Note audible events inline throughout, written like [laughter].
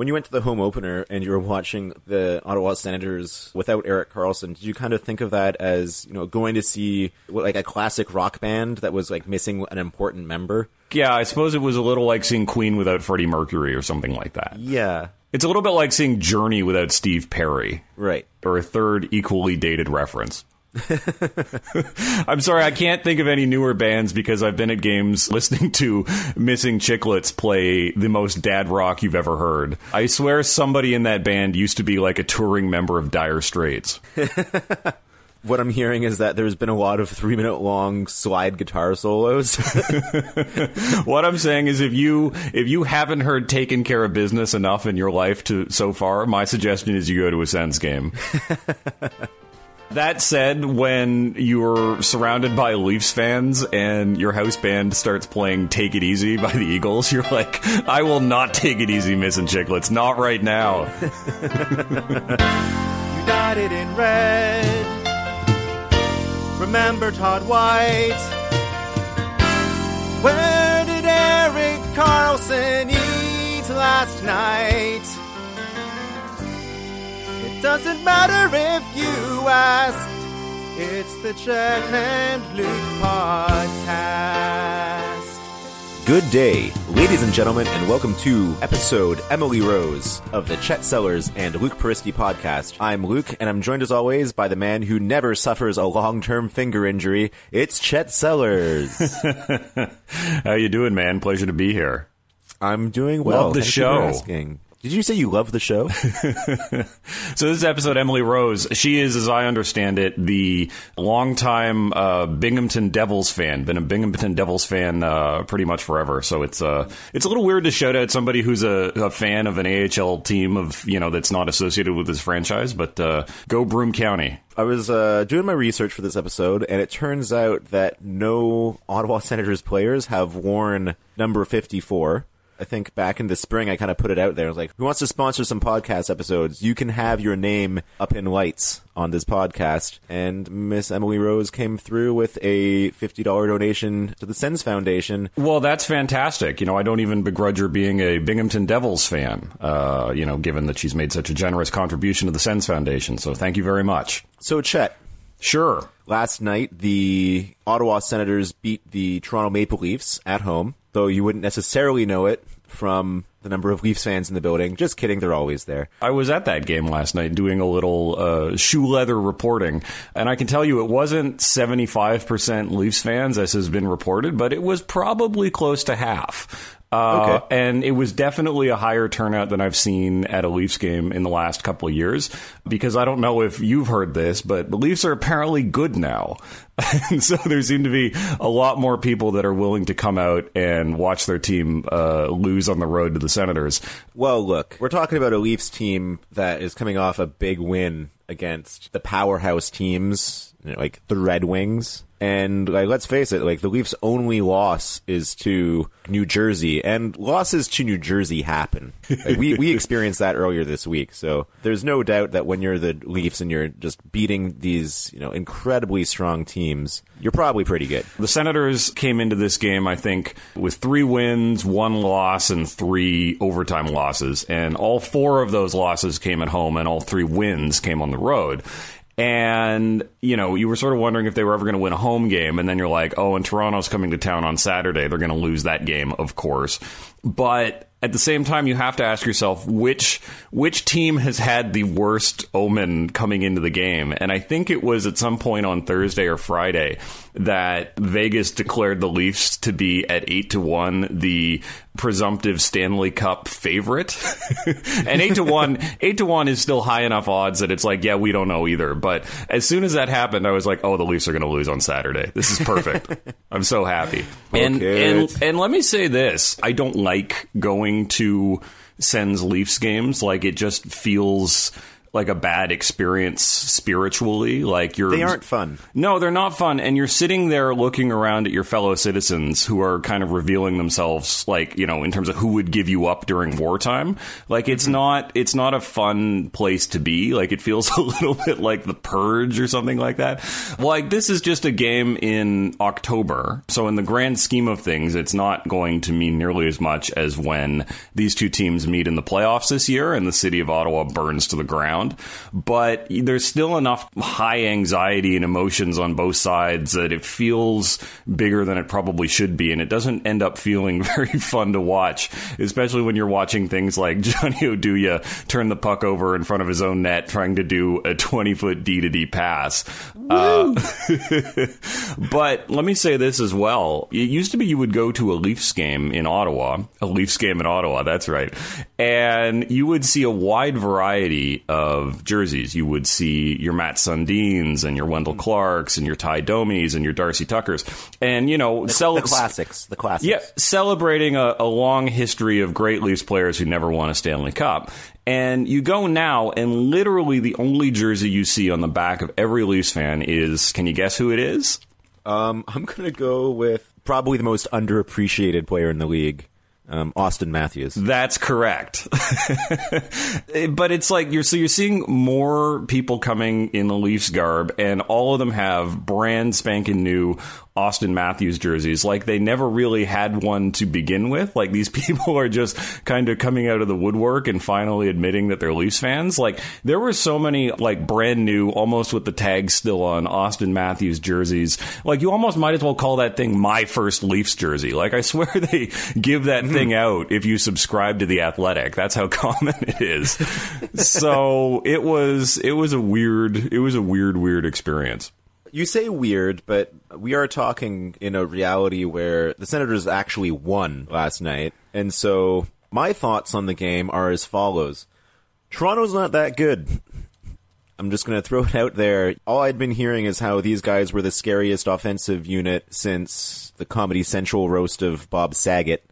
When you went to the home opener and you were watching the Ottawa Senators without Erik Karlsson, did you kind of think of that as you know going to see like a classic rock band that was like missing an important member? Yeah, I suppose it was a little like seeing Queen without Freddie Mercury or something like that. Yeah, It's a little bit like seeing Journey without Steve Perry, right. or a third equally dated reference. [laughs] I'm sorry, I can't think of any newer bands because I've been at games [laughs] listening to Missing Chicklets play the most dad rock you've ever heard. I swear somebody in that band used to be like a touring member of Dire Straits. [laughs] What I'm hearing is that there's been a lot of three minute long slide guitar solos. What I'm saying is if you if you haven't heard taken care of business enough in your life to so far, my suggestion is you go to a Sens game. That said, when you're surrounded by Leafs fans and your house band starts playing Take It Easy by the Eagles, you're like, I will not take it easy, missing chicklets. Not right now. [laughs] United in red. Remember Todd White. Where did Erik Karlsson eat last night? It doesn't matter if you ask. It's the Chet and Luke podcast. Good day, ladies and gentlemen, and welcome to episode Emily Rose of the Chet Sellers and Luke Peristy podcast. I'm Luke, and I'm joined as always by the man who never suffers a long-term finger injury. It's Chet Sellers. [laughs] How you doing, man? Pleasure to be here. I'm doing well. Love the Thank you for show. Did you say you love the show? [laughs] So this episode Emily Rose. She is, as I understand it, the longtime uh, Binghamton Devils fan. Been a Binghamton Devils fan uh, pretty much forever. So it's uh, it's a little weird to shout out somebody who's a, a fan of an AHL team of you know that's not associated with this franchise. But uh, go Broome County. I was uh, doing my research for this episode, and it turns out that no Ottawa Senators players have worn number 54. I think back in the spring, I kind of put it out there. Like, who wants to sponsor some podcast episodes? You can have your name up in lights on this podcast. And Miss Emily Rose came through with a $50 donation to the Sens Foundation. Well, that's fantastic. You know, I don't even begrudge her being a Binghamton Devils fan. Uh, you know, given that she's made such a generous contribution to the Sens Foundation. So thank you very much. So, Chet, Sure. Last night, the Ottawa Senators beat the Toronto Maple Leafs at home, though you wouldn't necessarily know it from the number of Leafs fans in the building. Just kidding, they're always there. I was at that game last night doing a little uh, shoe leather reporting, and I can tell you it wasn't 75% Leafs fans, as has been reported, but it was probably close to half. Uh, Okay. And it was definitely a higher turnout than I've seen at a Leafs game in the last couple of years. Because I don't know if you've heard this, but the Leafs are apparently good now. [laughs] and so there seem to be a lot more people that are willing to come out and watch their team uh, lose on the road to the Senators. Well, look, we're talking about a Leafs team that is coming off a big win against the powerhouse teams, you know, like the Red Wings. And like, let's face it, like the Leafs' only loss is to New Jersey, and losses to New Jersey happen. Like, we we [laughs] experienced that earlier this week, so there's no doubt that when you're the Leafs and you're just beating these, you know, incredibly strong teams, you're probably pretty good. The Senators came into this game, I think, with three wins, one loss, and three overtime losses. And all four of those losses came at home, and all three wins came on the road. And, you know, you were sort of wondering if they were ever going to win a home game. And then you're like, oh, and Toronto's coming to town on Saturday. They're going to lose that game, of course. But at the same time, you have to ask yourself which which team has had the worst omen coming into the game. And I think it was at some point on Thursday or Friday that Vegas declared the Leafs to be at eight to one, the presumptive Stanley Cup favorite. [laughs] and eight to one, eight to one is still high enough odds that it's like, yeah, we don't know either. But as soon as that happened, I was like, oh, the Leafs are going to lose on Saturday. This is perfect. [laughs] I'm so happy. And and and let me say this: I don't like going to Sens Leafs games. Like it just feels like a bad experience spiritually. Like you're They aren't fun. no, they're not fun. And you're sitting there looking around at your fellow citizens who are kind of revealing themselves, like, you know, in terms of who would give you up during wartime. Like, it's mm-hmm. not, it's not a fun place to be. Like, it feels [laughs] a little bit like the purge or something like that. Like, this is just a game in October. So in the grand scheme of things, it's not going to mean nearly as much as when these two teams meet in the playoffs this year and the city of Ottawa burns to the ground. But there's still enough high anxiety and emotions on both sides that it feels bigger than it probably should be. And it doesn't end up feeling [laughs] very fun to watch, especially when you're watching things like [laughs] Johnny Oduya turn the puck over in front of his own net trying to do a 20 foot D to D pass. Uh, [laughs] but let me say this as well. It used to be you would go to a Leafs game in Ottawa, a Leafs game in Ottawa, that's right. And you would see a wide variety of jerseys. You would see your Matt Sundins and your Wendell Clarks and your Tie Domis and your Darcy Tuckers. And, you know, The, sell the classics. The classics. yeah, celebrating a, a long history of great Leafs players who never won a Stanley Cup. And you go now, and literally the only jersey you see on the back of every Leafs fan is can you guess who it is? Um, I'm gonna go with probably the most underappreciated player in the league, um, Auston Matthews. That's correct. [laughs] but it's like you're so you're seeing more people coming in the Leafs garb, and all of them have brand spanking new Auston Matthews jerseys. Like they never really had one to begin with. Like these [laughs] people are just kind of coming out of the woodwork and finally admitting that they're Leafs fans. Like there were so many like brand new, almost with the tag still on Auston Matthews jerseys. Like you almost might as well call that thing my first Leafs jersey. Like I swear [laughs] they give that hmm. thing out if you subscribe to the Athletic. That's how [laughs] common it is. so it was it was a weird it was a weird weird experience. You say weird, but we are talking in a reality where the Senators actually won last night. And so my thoughts on the game are as follows. Toronto's not that good. I'm just going to throw it out there. All I'd been hearing is how these guys were the scariest offensive unit since the Comedy Central roast of Bob Saget.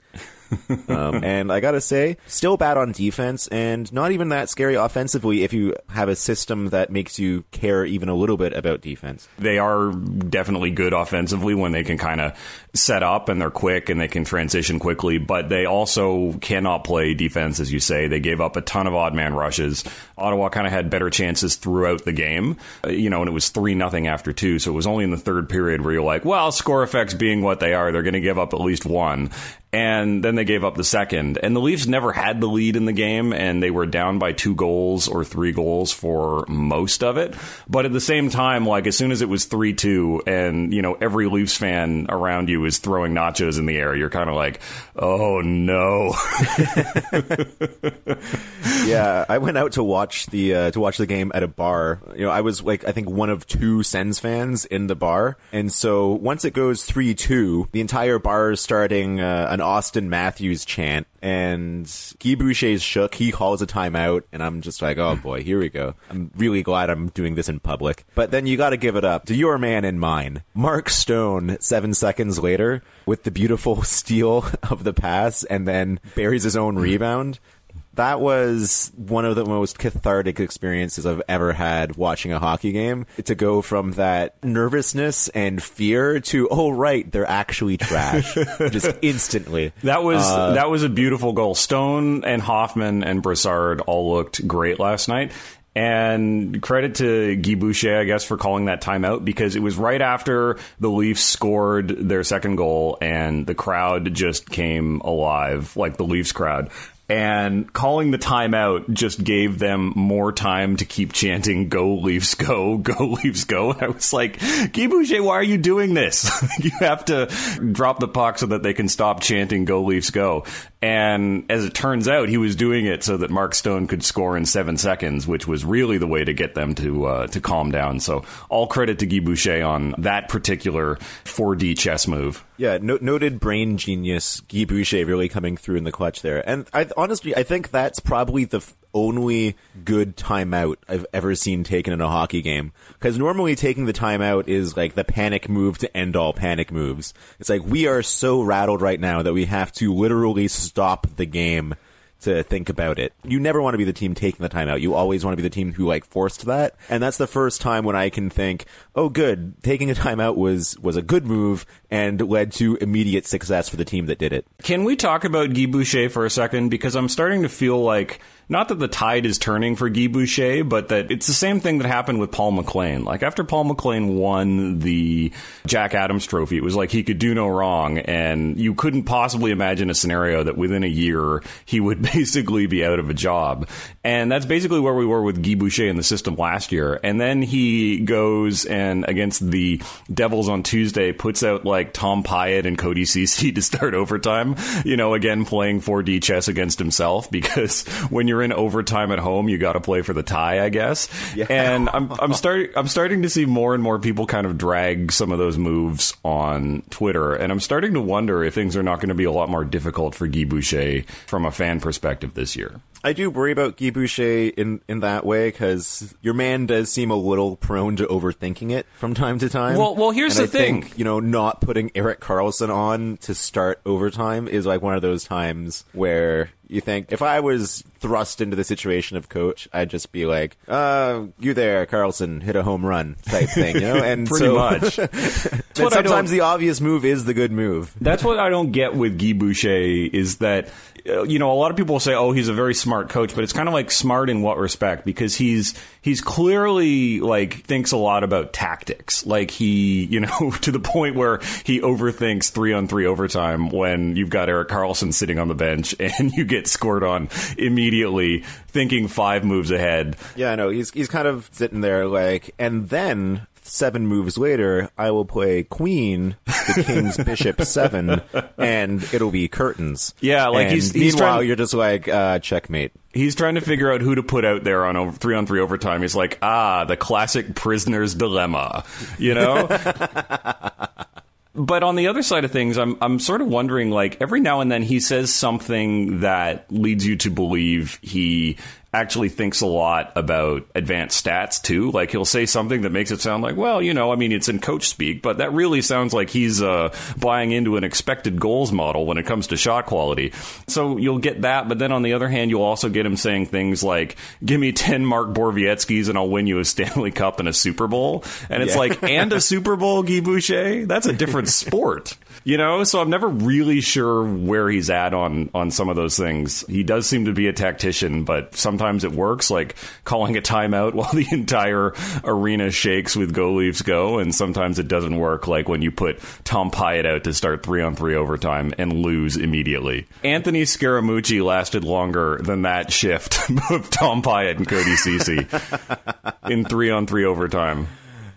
[laughs] um, and I gotta say, still bad on defense, and not even that scary offensively if you have a system that makes you care even a little bit about defense. They are definitely good offensively when they can kind of set up and they're quick and they can transition quickly, but they also cannot play defense, as you say. They gave up a ton of odd man rushes. Ottawa kind of had better chances throughout the game, uh, you know, and it was 3 nothing after two, so it was only in the third period where you're like, well, score effects being what they are, they're going to give up at least one and then they gave up the second. And the Leafs never had the lead in the game, and they were down by two goals or three goals for most of it. But at the same time, like as soon as it was three two, and you know every Leafs fan around you is throwing nachos in the air, you're kind of like, oh no. [laughs] yeah, I went out to watch the uh, to watch the game at a bar. You know, I was like I think one of two Sens fans in the bar, and so once it goes three two, the entire bar is starting uh, an Auston Matthews chant, and Guy Boucher's shook. He calls a timeout, and I'm just like, oh boy, here we go. I'm really glad I'm doing this in public. But then you got to give it up to your man and mine, Mark Stone. Seven seconds later, with the beautiful [laughs] steal of the pass, and then buries his own rebound that was one of the most cathartic experiences I've ever had watching a hockey game. To go from that nervousness and fear to, oh right, they're actually trash, [laughs] just instantly. That was uh, that was a beautiful goal. Stone and Hoffman and Brassard all looked great last night. And credit to Guy Boucher, I guess, for calling that timeout because it was right after the Leafs scored their second goal and the crowd just came alive, like the Leafs crowd and calling the timeout just gave them more time to keep chanting "Go Leafs, go! [laughs] Go Leafs, go!" And I was like, "Guy Boucher, why are you doing this? [laughs] you have to drop the puck so that they can stop chanting "Go Leafs, go!" And as it turns out, he was doing it so that Mark Stone could score in seven seconds, which was really the way to get them to uh, to calm down. So all credit to Guy Boucher on that particular 4D chess move. Yeah, no- noted brain genius Guy Boucher really coming through in the clutch there. And I honestly, I think that's probably the f- only good timeout I've ever seen taken in a hockey game. Because normally taking the timeout is like the panic move to end all panic moves. It's like we are so rattled right now that we have to literally stop the game to think about it. You never want to be the team taking the timeout. You always want to be the team who like forced that. And that's the first time when I can think, oh, good, taking a timeout was was a good move and led to immediate success for the team that did it. Can we talk about Guy Boucher for a second? Because I'm starting to feel like not that the tide is turning for Guy Boucher, but that it's the same thing that happened with Paul McLean. Like after Paul McLean won the Jack Adams Trophy, it was like he could do no wrong, and you couldn't possibly imagine a scenario that within a year he would [laughs] basically be out of a job. And that's basically where we were with Guy Boucher in the system last year. And then he goes and against the Devils on Tuesday puts out like Tom Pyatt and Cody Ceci [laughs] to start overtime. You know, again playing 4D chess against himself because when you're in overtime at home, you got to play for the tie, I guess. Yeah. And I'm I'm [laughs] starting I'm starting to see more and more people kind of drag some of those moves on Twitter, and I'm starting to wonder if things are not going to be a lot more difficult for Guy Boucher from a fan perspective this year. I do worry about Guy Boucher in, in that way because your man does seem a little prone to overthinking it from time to time. Well, well, here's and the I thing. Think, you know, not putting Erik Karlsson on to start overtime is like one of those times where you think if I was thrust into the situation of coach, I'd just be like, uh, you there, Karlsson, hit a home run type thing, you know? [laughs] And pretty so, much. [laughs] and sometimes the obvious move is the good move. That's what I don't get with Guy Boucher is that uh, you know, a lot of people say, "Oh, he's a very smart coach," but it's kind of like smart in what respect? Because he's he's clearly like thinks a lot about tactics. Like he, you know, [laughs] to the point where he overthinks three on three overtime when you've got Erik Karlsson sitting on the bench [laughs] and you get scored on immediately, thinking five moves ahead. Yeah, I know. He's he's kind of sitting there like, and then seven moves later, I will play queen, the king's [laughs] bishop seven, and it'll be curtains. Yeah, like and he's, he's meanwhile trying, you're just like uh, checkmate. He's trying to figure out who to put out there on over, three on three overtime. He's like, ah, the classic prisoner's dilemma, you know. [laughs] but on the other side of things, I'm I'm sort of wondering like every now and then he says something that leads you to believe he actually thinks a lot about advanced stats too. Like he'll say something that makes it sound like, well, you know, I mean, it's in coach speak, but that really sounds like he's uh, buying into an expected goals model when it comes to shot quality. So you'll get that, but then on the other hand, you'll also get him saying things like, "Give me ten Mark Borowiecki's and I'll win you a Stanley Cup and a Super Bowl." And it's yeah. like, and a Super Bowl, Guy Boucher? That's a different [laughs] sport you know so i'm never really sure where he's at on on some of those things he does seem to be a tactician but sometimes it works like calling a timeout [laughs] while the entire arena shakes with go leafs go and sometimes it doesn't work like when you put tom pyatt out to start three on three overtime and lose immediately. Anthony scaramucci lasted longer than that shift [laughs] of tom pyatt and cody ceci [laughs] in three on three overtime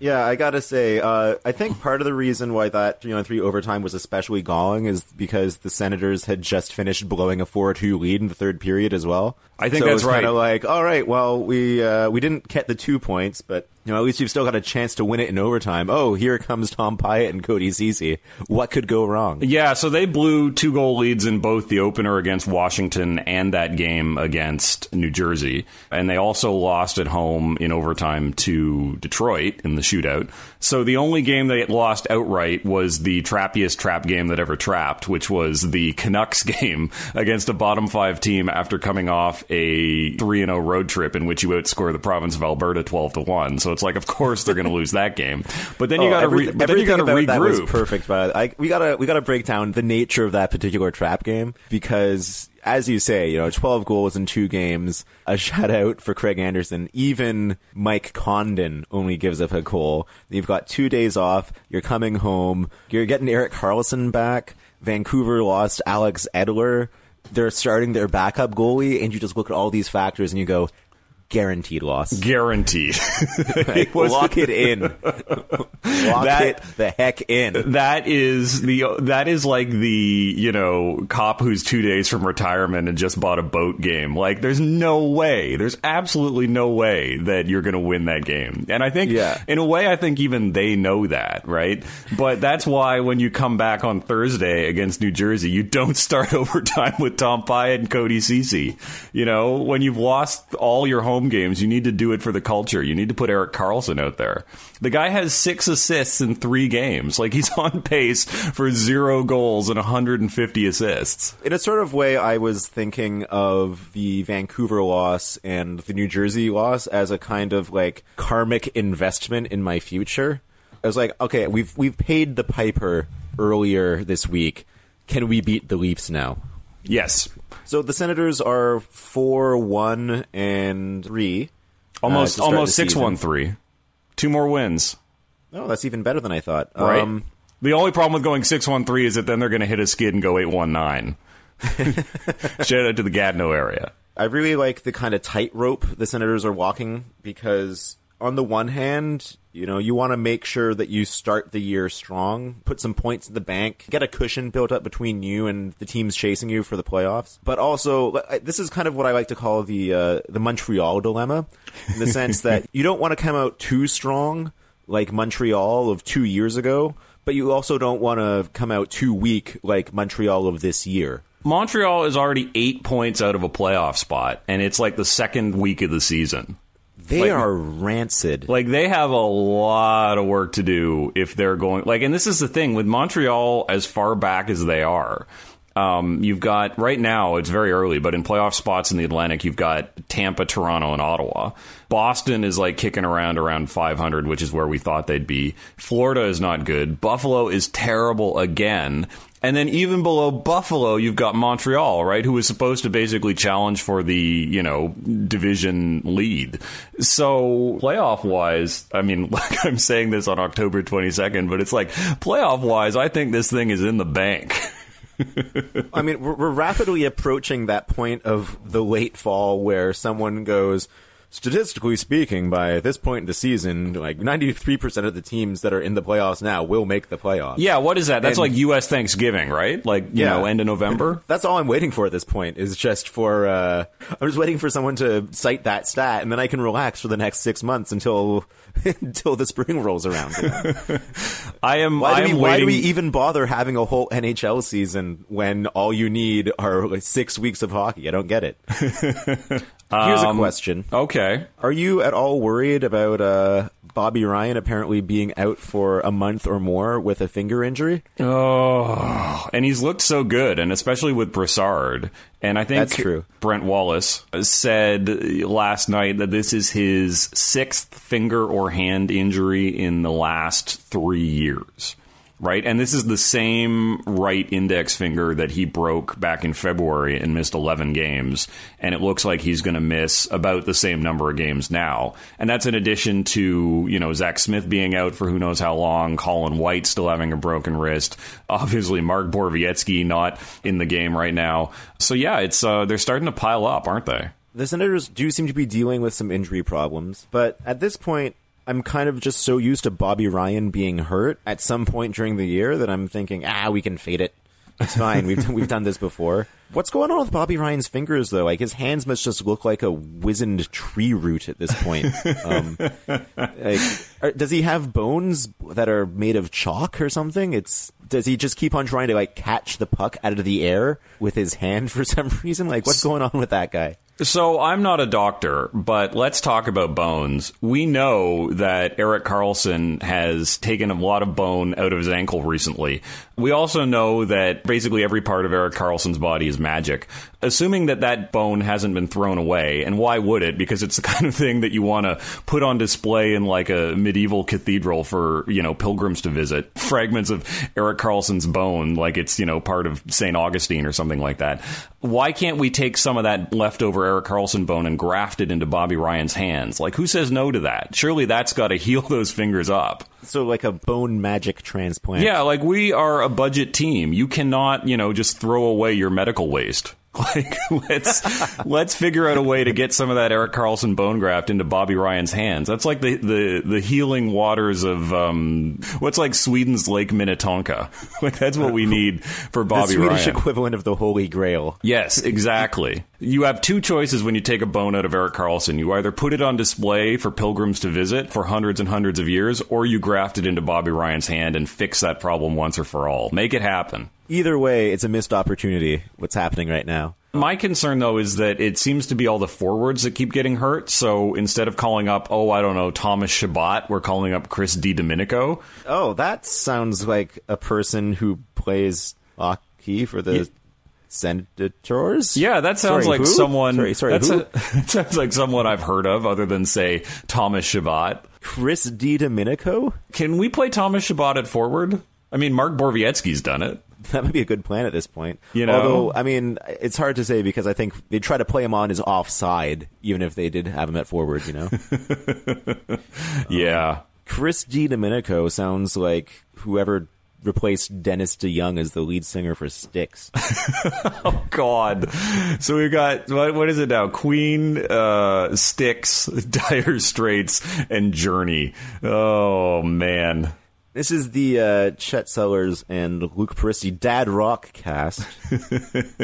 yeah, I gotta say, uh, I think part of the reason why that three on three overtime was especially galling is because the Senators had just finished blowing a four two lead in the third period as well. I think so that's right. Kind of like, all right, well, we uh, we didn't get the two points, but you know, at least you've still got a chance to win it in overtime. Oh, here comes Tom Pyatt and Cody Ceci. What could go wrong? Yeah, so they blew two goal leads in both the opener against Washington and that game against New Jersey. And they also lost at home in overtime to Detroit in the shootout. So the only game they lost outright was the trappiest trap game that ever trapped, which was the Canucks [laughs] game against a bottom five team after coming off a 3 0 road trip in which you outscore the province of Alberta 12 to 1. So it's like, of course they're going to lose that game. But then you oh, got to re- but then you got to regroup. That was perfect, but I, we got to we got to break down the nature of that particular trap game because as you say, you know, 12 goals in two games, a shutout for Craig Anderson. Even Mike Condon only gives up a goal. You've got two days off. You're coming home. You're getting Erik Karlsson back. Vancouver lost Alex Edler. They're starting their backup goalie, and you just look at all these factors and you go, guaranteed loss. Guaranteed. [laughs] [laughs] it Lock it in. [laughs] Lock that, it the heck in. That is the that is like the you know cop who's two days from retirement and just bought a boat game. Like, there's no way. There's absolutely no way that you're going to win that game. And I think, yeah. in a way, I think even they know that, right? But that's why when you come back on Thursday against New Jersey, you don't start overtime with Tom Pyatt and Cody Ceci. You know, when you've lost all your home home games, you need to do it for the culture. You need to put Erik Karlsson out there. The guy has six assists in three games. Like he's [laughs] on pace for zero goals and 150 assists. In a sort of way, I was thinking of the Vancouver loss and the New Jersey loss as a kind of like karmic investment in my future. I was like, okay, we've we've paid the piper earlier this week. Can we beat the Leafs now? Yes. So the Senators are four one and three. Almost uh, almost six season. one three. Two more wins. Oh, that's even better than I thought. Right. Um, the only problem with going six one three is that then they're going to hit a skid and go eight one nine. [laughs] Shout out to the Gatineau area. I really like the kind of tightrope the Senators are walking because, on the one hand, you know, you want to make sure that you start the year strong, put some points in the bank, get a cushion built up between you and the teams chasing you for the playoffs. But also, this is kind of what I like to call the uh, the Montreal dilemma, in the sense [laughs] that you don't want to come out too strong like Montreal of two years ago, but you also don't want to come out too weak like Montreal of this year. Montreal is already eight points out of a playoff spot, and it's like the second week of the season. They Like- are rancid. Like they have a lot of work to do if they're going like and this is the thing with Montreal as far back as they are. Um, you've got right now it's very early, but in playoff spots in the Atlantic, you've got Tampa, Toronto, and Ottawa. Boston is like kicking around around 500, which is where we thought they'd be. Florida is not good. Buffalo is terrible again. And then even below Buffalo, you've got Montreal, right, who is supposed to basically challenge for the, you know, division lead. So playoff wise, I mean, [laughs] like I'm saying this on October 22nd, but it's like playoff wise, I think this thing is in the bank. [laughs] [laughs] I mean, we're, we're rapidly approaching that point of the late fall where someone goes, statistically speaking, by this point in the season, like 93% of the teams that are in the playoffs now will make the playoffs. Yeah, what is that? That's And- like U.S. Thanksgiving, right? Like, you Yeah. know, end of November? [laughs] That's all I'm waiting for at this point is just for, uh, I'm just waiting for someone to cite that stat and then I can relax for the next six months until, [laughs] until the spring rolls around. [laughs] I am, Why I do, we, why do we even bother having a whole NHL season when all you need are like six weeks of hockey? I don't get it. Here's a question. okay. Are you at all worried about uh, Bobby Ryan apparently being out for a month or more with a finger injury? Oh, and he's looked so good, and especially with Brassard. And I think That's true. Brent Wallace said last night that this is his sixth finger or hand injury in the last three years. Right? And this is the same right index finger that he broke back in February and missed 11 games. And it looks like he's going to miss about the same number of games now. And that's in addition to, you know, Zach Smith being out for who knows how long, Colin White still having a broken wrist, [laughs] obviously Mark Borowiecki not in the game right now. So yeah, it's, uh, they're starting to pile up, aren't they? The Senators do seem to be dealing with some injury problems, but at this point, I'm kind of just so used to Bobby Ryan being hurt at some point during the year that I'm thinking, ah, we can fade it. It's fine. We've [laughs] we've done this before. What's going on with Bobby Ryan's fingers though? Like his hands must just look like a wizened tree root at this point. [laughs] Um, like, are, does he have bones that are made of chalk or something? It's does he just keep on trying to like catch the puck out of the air with his hand for [laughs] some reason? Like what's going on with that guy? So I'm not a doctor, but let's talk about bones. We know that Erik Karlsson has taken a lot of bone out of his ankle recently. We also know that basically every part of Erik Karlsson's body is magic. Assuming that that bone hasn't been thrown away, and why would it? Because it's the [laughs] kind of thing that you want to put on display in like a medieval cathedral for, you know, pilgrims to visit. [laughs] Fragments of Erik Karlsson's bone, like it's, you know, part of St. Augustine or something like that. Why can't we take some of that leftover Erik Karlsson bone and graft it into Bobby Ryan's hands? Like, who says no to that? Surely that's got to [laughs] heal those fingers up. So like a bone magic transplant. Yeah, like we are a budget team. You cannot, you know, just throw away your medical waste. [laughs] Like let's let's figure out a way to get some of that Erik Karlsson bone graft into Bobby Ryan's hands. That's like the the, the healing waters of um what's like Sweden's Lake Minnetonka. [laughs] Like that's what we need for the Bobby Swedish Ryan. equivalent of the Holy Grail. Yes, exactly. You have two choices when you take a bone out of Erik Karlsson. You either put it on display for pilgrims to visit for hundreds and hundreds of years, or you graft it into Bobby Ryan's hand and fix that problem once or for all. Make it happen. Either way, it's a missed opportunity. What's happening right now? My concern, though, is that it seems to be all the forwards that keep getting hurt. So instead of calling up, oh, I don't know, Thomas Chabot, we're calling up Chris DiDomenico. Oh, that sounds like a person who plays hockey for the Senators. Yeah, that sounds Sorry, like who? someone. Sorry, sorry, that's who? a- [laughs] that sounds like someone I've heard of, other than say Thomas Chabot. Chris DiDomenico. Can we play Thomas Chabot at forward? I mean, Mark Borowiecki's done it. [laughs] That might be a good plan at this point. You know? although I mean, it's hard to say because I think they try to play him on his offside, even if they did have him at forward. You know, [laughs] Yeah. Chris DiDomenico sounds like whoever replaced Dennis DeYoung as the lead singer for Styx. [laughs] Oh God. So we've got what, what is it now? Queen, uh, Styx, Dire Straits, and Journey. Oh man. This is the uh, Chet Sellers and Luke Peristy Dad Rock cast. [laughs]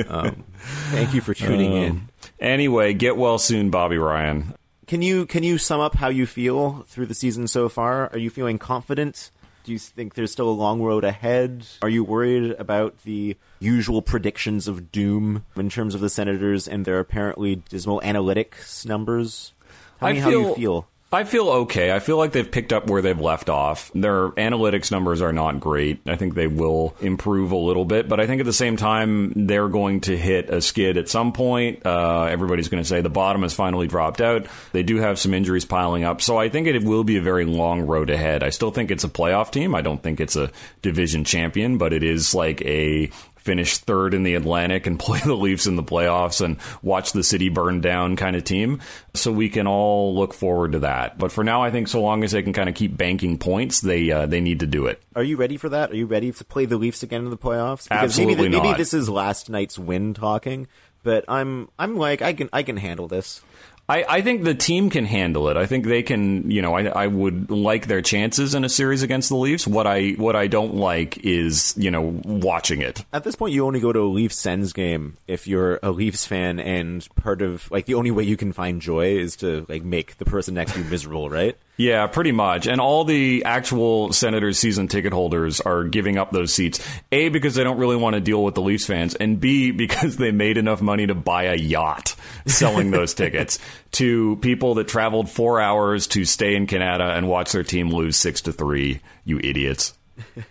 um, thank you for tuning in. Anyway, get well soon, Bobby Ryan. Can you can you sum up how you feel through the season so far? Are you feeling confident? Do you think there's still a long road ahead? Are you worried about the usual predictions of doom in terms of the Senators and their apparently dismal analytics numbers? Tell I me how you feel- feel. I feel okay. I feel like they've picked up where they've left off. Their analytics numbers are not great. I think they will improve a little bit, but I think at the same time they're going to hit a skid at some point. Uh, everybody's going to say the bottom has finally dropped out. They do have some injuries piling up, so I think it will be a very long road ahead. I still think it's a playoff team. I don't think it's a division champion, but it is like a finish third in the Atlantic and [laughs] play the Leafs in the playoffs and watch the city burn down kind of team. So we can all look forward to that. But for now, I think so long as they can kind of keep banking points, they uh, they need to do it. Are you ready for that? Are you ready to play the Leafs again in the playoffs? Because Absolutely maybe, maybe not. this is last night's win talking, but I'm I'm like I can I can handle this. I, I think the team can handle it. I think they can. You know, I, I would like their chances in a series against the Leafs. What I what I don't like is you know watching it. At this point, you only go to a Leafs Sens game if you're a Leafs fan, and part of like the only way you can find joy is to like make the person next to you miserable, right? Yeah, pretty much. And all the actual Senators season ticket holders are giving up those seats. A, because they don't really want to deal with the Leafs fans, and B, because they made enough money to buy a yacht selling those [laughs] tickets to people that traveled four hours to stay in Canada and watch their team lose six to three. You idiots.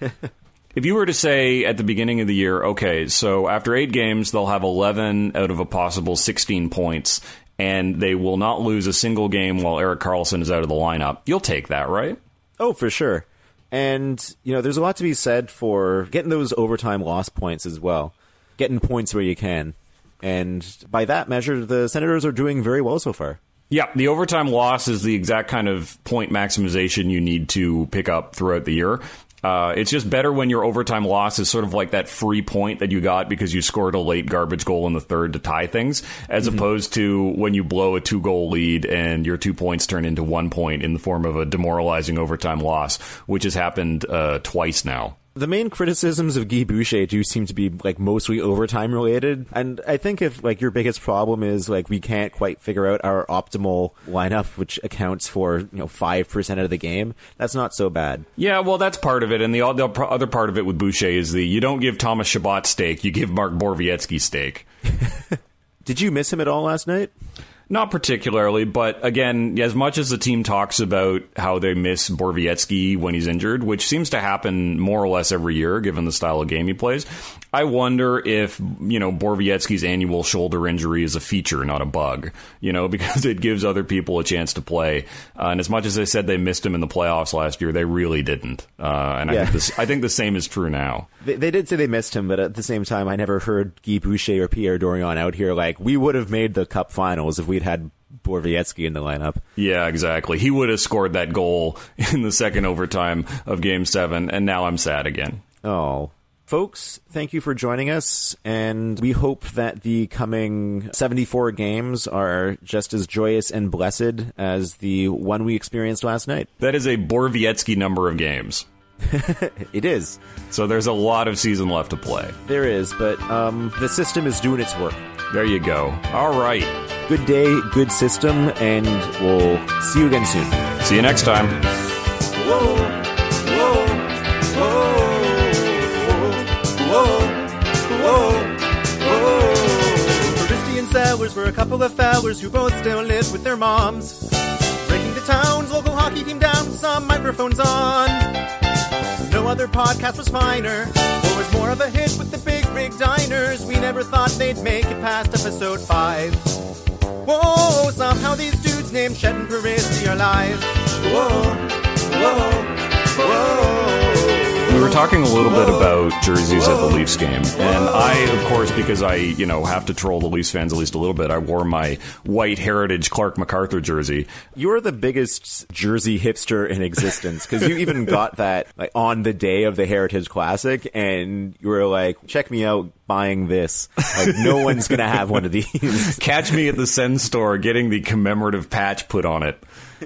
[laughs] If you were to say at the beginning of the year, okay, so after eight games, they'll have 11 out of a possible 16 points, and they will not lose a single game while Erik Karlsson is out of the lineup, you'll take that, right? Oh, for sure. And you know, there's a lot to be said for getting those overtime loss points as well, getting points where you can, and by that measure, the Senators are doing very well so far. Yeah, the overtime loss is the exact kind of point maximization you need to pick up throughout the year. Uh, it's just better when your overtime loss is sort of like that free point that you got because you scored a late garbage goal in the third to tie things, as opposed to when you blow a two goal lead and your two points turn into one point in the form of a demoralizing overtime loss, which has happened uh, twice now. The main criticisms of Guy Boucher do seem to be like mostly overtime related, and I think if like your biggest problem is like we can't quite figure out our optimal lineup, which accounts for you know five percent of the game, that's not so bad. Yeah, well, that's part of it, and the, the other part of it with Boucher is the you don't give Thomas Chabot steak, you give Mark Borowiecki steak. [laughs] Did you miss him at all last night? Not particularly, but again, as much as the team talks about how they miss Borowiecki when he's injured, which seems to happen more or less every year given the style of game he plays, I wonder if, you know, Borowiecki's annual shoulder injury is a feature, not a bug, you know, [laughs] because it gives other people a chance to play. Uh, and as much as they said they missed him in the playoffs last year, they really didn't. Uh, and I, think this, I think the same is true now. They, they did say they missed him, but at the same time, I never heard Guy Boucher or Pierre Dorion out here like we would have made the Cup Finals if we'd had Borowiecki in the lineup. Yeah, exactly. He would have scored that goal [laughs] in the second overtime of game seven, and now I'm sad again. Oh. Folks, thank you for joining us, and we hope that the coming 74 games are just as joyous and blessed as the one we experienced last night. That is a Borowiecki number of games. [laughs] It is. So there's a lot of season left to play. There is, but um, the system is doing its work. There you go. All right. Good day, good system, and we'll see you again soon. See you next time. Whoa, whoa, hours for a couple of fellers who both still live with their moms. Breaking the town's local hockey team down some microphones on. No other podcast was finer, or was more of a hit with the big rig diners. We never thought they'd make it past episode 5. Whoa, somehow these dudes named Shed and Peristy are alive. Whoa, whoa, whoa. We were talking a little bit about jerseys at the Leafs game, and I, of course, because I, you know, have to troll the Leafs fans at least a little bit, I wore my white Heritage Clarke MacArthur jersey. You're the biggest jersey hipster in existence because you even got that like on the day of the Heritage Classic, and you were like, "Check me out." Buying this, like no [laughs] one's gonna have one of these. Catch me at the Send store getting the commemorative patch put on it.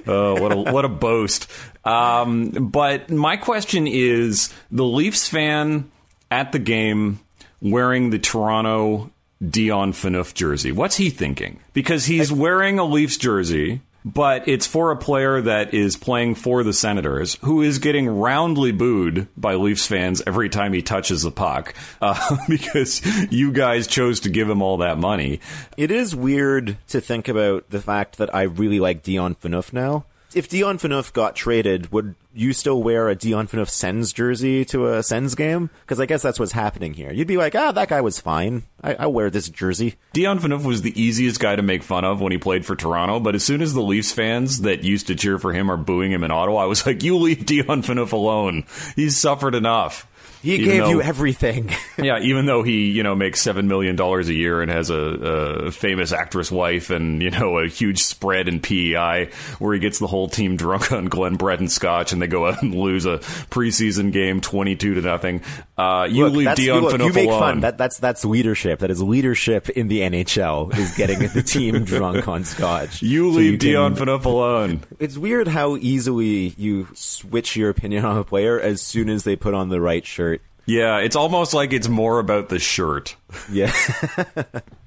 Oh, what a what a boast! Um, but my question is: the Leafs fan at the game wearing the Toronto Dion Phaneuf jersey. What's he thinking? Because he's wearing a Leafs jersey. But it's for a player that is playing for the Senators, who is getting roundly booed by Leafs fans every time he touches the puck, [laughs] uh, because you guys chose to give him all that money. It is weird to think about the fact that I really like Dion Phaneuf now. If Dion Phaneuf got traded, would you still wear a Dion Phaneuf Sens jersey to a Sens game? Because I guess that's what's happening here. You'd be like, ah, that guy was fine. I, I wear this jersey. Dion Phaneuf was the easiest guy to make fun of when he played for Toronto, but as soon as the Leafs fans that used to cheer for him are booing him in Ottawa, I was like, you leave [laughs] Dion Phaneuf alone. He's suffered enough. He Even gave though- you everything. [laughs] yeah, even though he, you know, makes seven million dollars a year and has a, a famous actress wife and you know a huge spread in PEI where he gets the whole team drunk on Glen Breton Scotch and they go out and lose a preseason game twenty two to nothing. Uh, you Look, leave Dion look, you make alone. fun. That, that's that's leadership. That is leadership in the NHL. Is getting the team [laughs] drunk on scotch. you So leave can- Dion Phaneuf alone. It's weird how easily you switch your opinion on a player as soon as they put on the right shirt. Yeah, it's almost like it's more about the shirt. Yeah. [laughs]